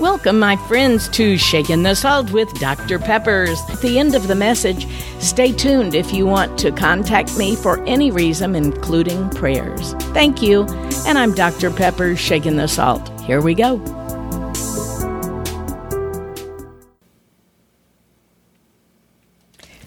Welcome, my friends, to Shaking the Salt with Dr. Peppers. At the end of the message, stay tuned if you want to contact me for any reason, including prayers. Thank you, and I'm Dr. Peppers, Shaking the Salt. Here we go.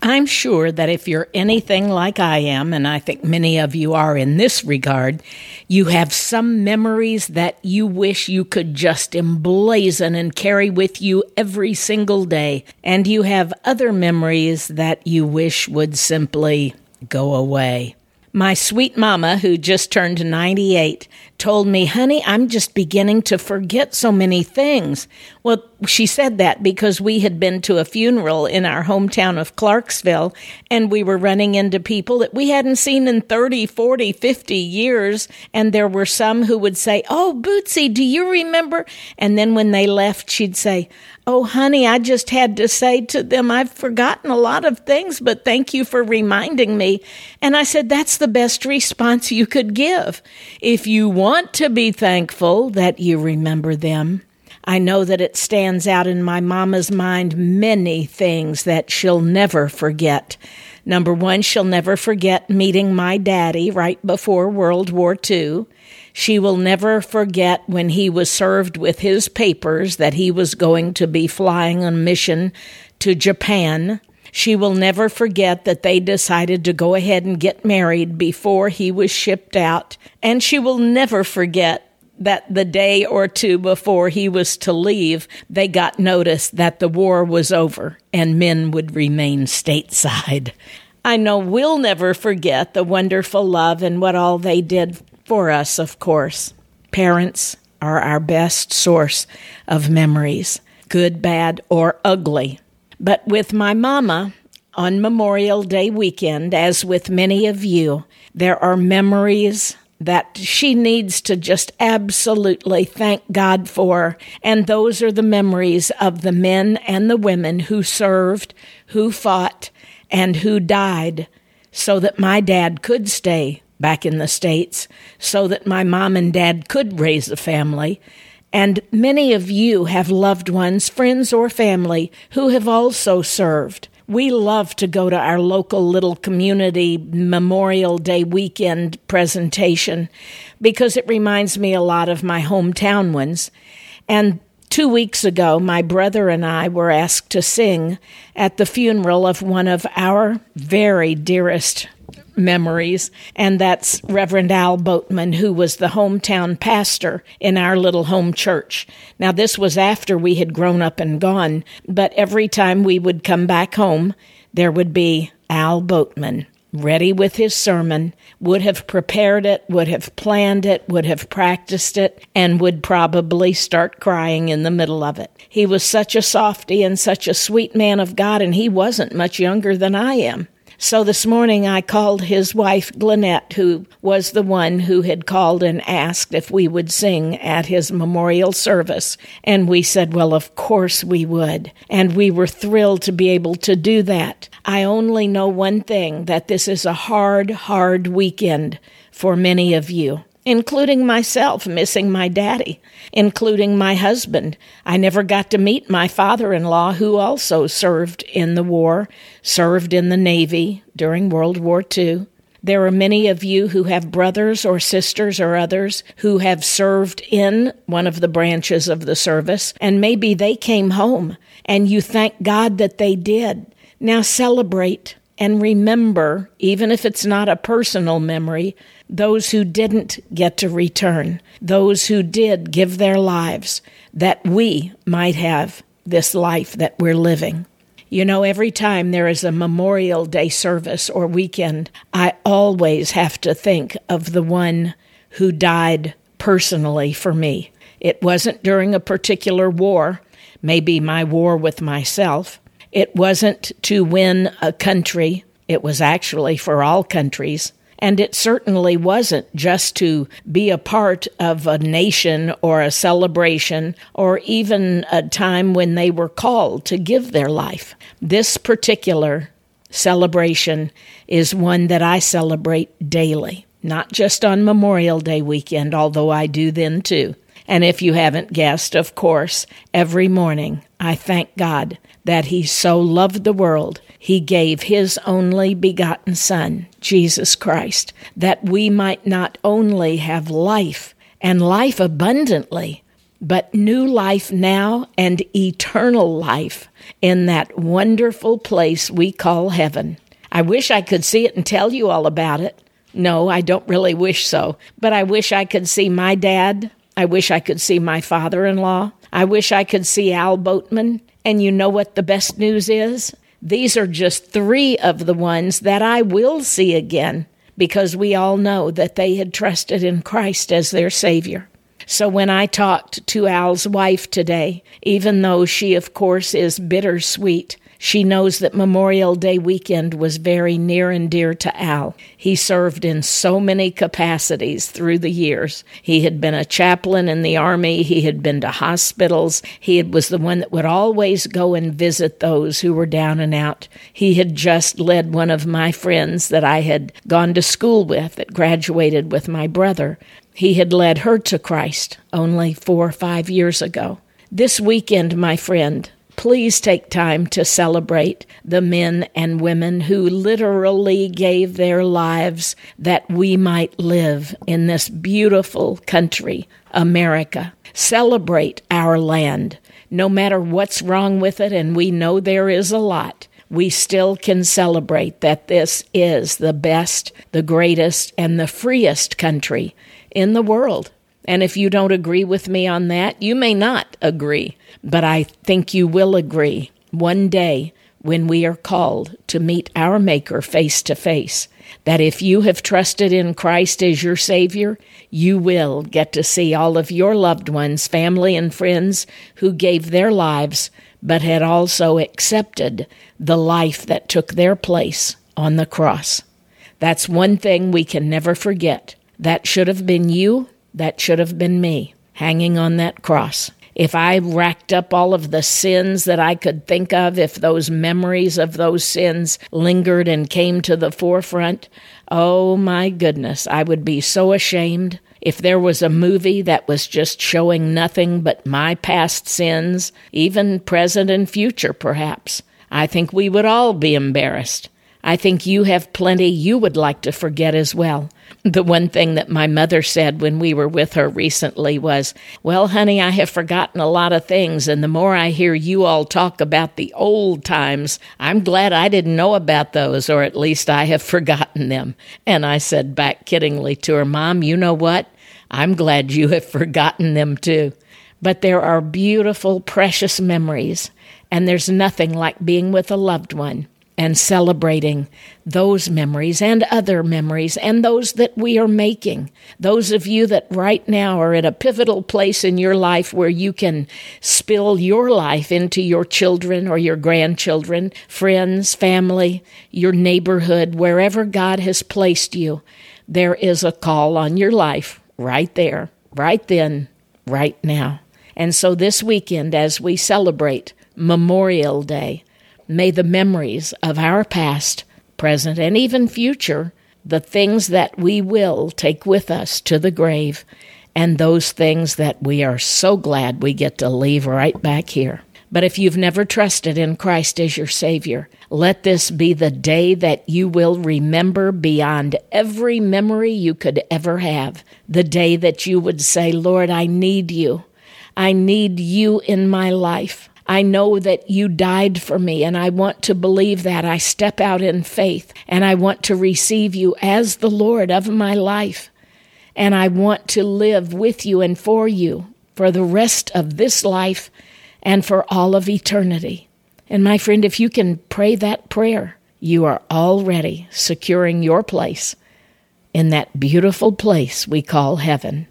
I'm sure that if you're anything like I am, and I think many of you are in this regard, you have some memories that you wish you could just emblazon and carry with you every single day. And you have other memories that you wish would simply go away. My sweet mama, who just turned 98, told me, honey, I'm just beginning to forget so many things. Well, she said that because we had been to a funeral in our hometown of Clarksville and we were running into people that we hadn't seen in 30, 40, 50 years. And there were some who would say, Oh, Bootsy, do you remember? And then when they left, she'd say, Oh, honey, I just had to say to them, I've forgotten a lot of things, but thank you for reminding me. And I said, That's the best response you could give. If you want to be thankful that you remember them, I know that it stands out in my mama's mind many things that she'll never forget. Number one, she'll never forget meeting my daddy right before World War II. She will never forget when he was served with his papers that he was going to be flying on mission to Japan. She will never forget that they decided to go ahead and get married before he was shipped out. And she will never forget that the day or two before he was to leave, they got notice that the war was over and men would remain stateside. I know we'll never forget the wonderful love and what all they did for us, of course. Parents are our best source of memories, good, bad, or ugly. But with my mama, on Memorial Day weekend, as with many of you, there are memories that she needs to just absolutely thank God for. And those are the memories of the men and the women who served, who fought, and who died so that my dad could stay back in the States so that my mom and dad could raise a family. And many of you have loved ones, friends or family, who have also served. We love to go to our local little community Memorial Day weekend presentation because it reminds me a lot of my hometown ones. And two weeks ago, my brother and I were asked to sing at the funeral of one of our very dearest memories, and that's Reverend Al Boatman, who was the hometown pastor in our little home church. Now, this was after we had grown up and gone, but every time we would come back home, there would be Al Boatman ready with his sermon, would have prepared it, would have planned it, would have practiced it, and would probably start crying in the middle of it. He was such a softy and such a sweet man of God, and he wasn't much younger than I am. So this morning I called his wife, Glenette, who was the one who had called and asked if we would sing at his memorial service. And we said, well, of course we would. And we were thrilled to be able to do that. I only know one thing that this is a hard, hard weekend for many of you including myself missing my daddy, including my husband. I never got to meet my father in law, who also served in the war, served in the Navy during World War II. There are many of you who have brothers or sisters or others who have served in one of the branches of the service, and maybe they came home, and you thank God that they did. Now celebrate and remember, even if it's not a personal memory, those who didn't get to return, those who did give their lives, that we might have this life that we're living. You know, every time there is a Memorial Day service or weekend, I always have to think of the one who died personally for me. It wasn't during a particular war, maybe my war with myself. It wasn't to win a country, it was actually for all countries. And it certainly wasn't just to be a part of a nation or a celebration or even a time when they were called to give their life. This particular celebration is one that I celebrate daily, not just on Memorial Day weekend, although I do then too. And if you haven't guessed, of course, every morning I thank God that He so loved the world, He gave His only begotten Son, Jesus Christ, that we might not only have life, and life abundantly, but new life now and eternal life in that wonderful place we call heaven. I wish I could see it and tell you all about it. No, I don't really wish so, but I wish I could see my dad. I wish I could see my father in law. I wish I could see Al Boatman. And you know what the best news is? These are just three of the ones that I will see again because we all know that they had trusted in Christ as their Savior. So when I talked to Al's wife today, even though she, of course, is bittersweet, she knows that Memorial Day weekend was very near and dear to Al. He served in so many capacities through the years. He had been a chaplain in the Army, he had been to hospitals, he was the one that would always go and visit those who were down and out. He had just led one of my friends that I had gone to school with that graduated with my brother. He had led her to Christ only four or five years ago. This weekend, my friend, please take time to celebrate the men and women who literally gave their lives that we might live in this beautiful country, America. Celebrate our land. No matter what's wrong with it, and we know there is a lot, we still can celebrate that this is the best, the greatest, and the freest country in the world. And if you don't agree with me on that, you may not agree, but I think you will agree one day when we are called to meet our Maker face to face. That if you have trusted in Christ as your Savior, you will get to see all of your loved ones, family, and friends who gave their lives but had also accepted the life that took their place on the cross. That's one thing we can never forget. That should have been you that should have been me hanging on that cross. If I racked up all of the sins that I could think of, if those memories of those sins lingered and came to the forefront, oh my goodness, I would be so ashamed. If there was a movie that was just showing nothing but my past sins, even present and future perhaps, I think we would all be embarrassed. I think you have plenty you would like to forget as well. The one thing that my mother said when we were with her recently was, Well, honey, I have forgotten a lot of things, and the more I hear you all talk about the old times, I'm glad I didn't know about those, or at least I have forgotten them. And I said back kiddingly to her, Mom, you know what? I'm glad you have forgotten them too. But there are beautiful, precious memories, and there's nothing like being with a loved one and celebrating those memories and other memories and those that we are making. Those of you that right now are at a pivotal place in your life where you can spill your life into your children or your grandchildren, friends, family, your neighborhood, wherever God has placed you, there is a call on your life right there, right then, right now. And so this weekend, as we celebrate Memorial Day, May the memories of our past, present, and even future, the things that we will take with us to the grave, and those things that we are so glad we get to leave right back here. But if you've never trusted in Christ as your Savior, let this be the day that you will remember beyond every memory you could ever have. The day that you would say, Lord, I need you. I need you in my life. I know that you died for me, and I want to believe that. I step out in faith, and I want to receive you as the Lord of my life. And I want to live with you and for you for the rest of this life and for all of eternity. And my friend, if you can pray that prayer, you are already securing your place in that beautiful place we call heaven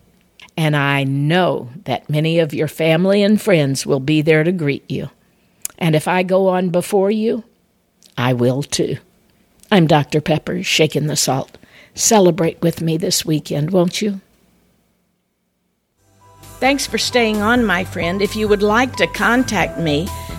and I know that many of your family and friends will be there to greet you. And if I go on before you, I will too. I'm Dr. Pepper, shaking the salt. Celebrate with me this weekend, won't you? Thanks for staying on, my friend. If you would like to contact me,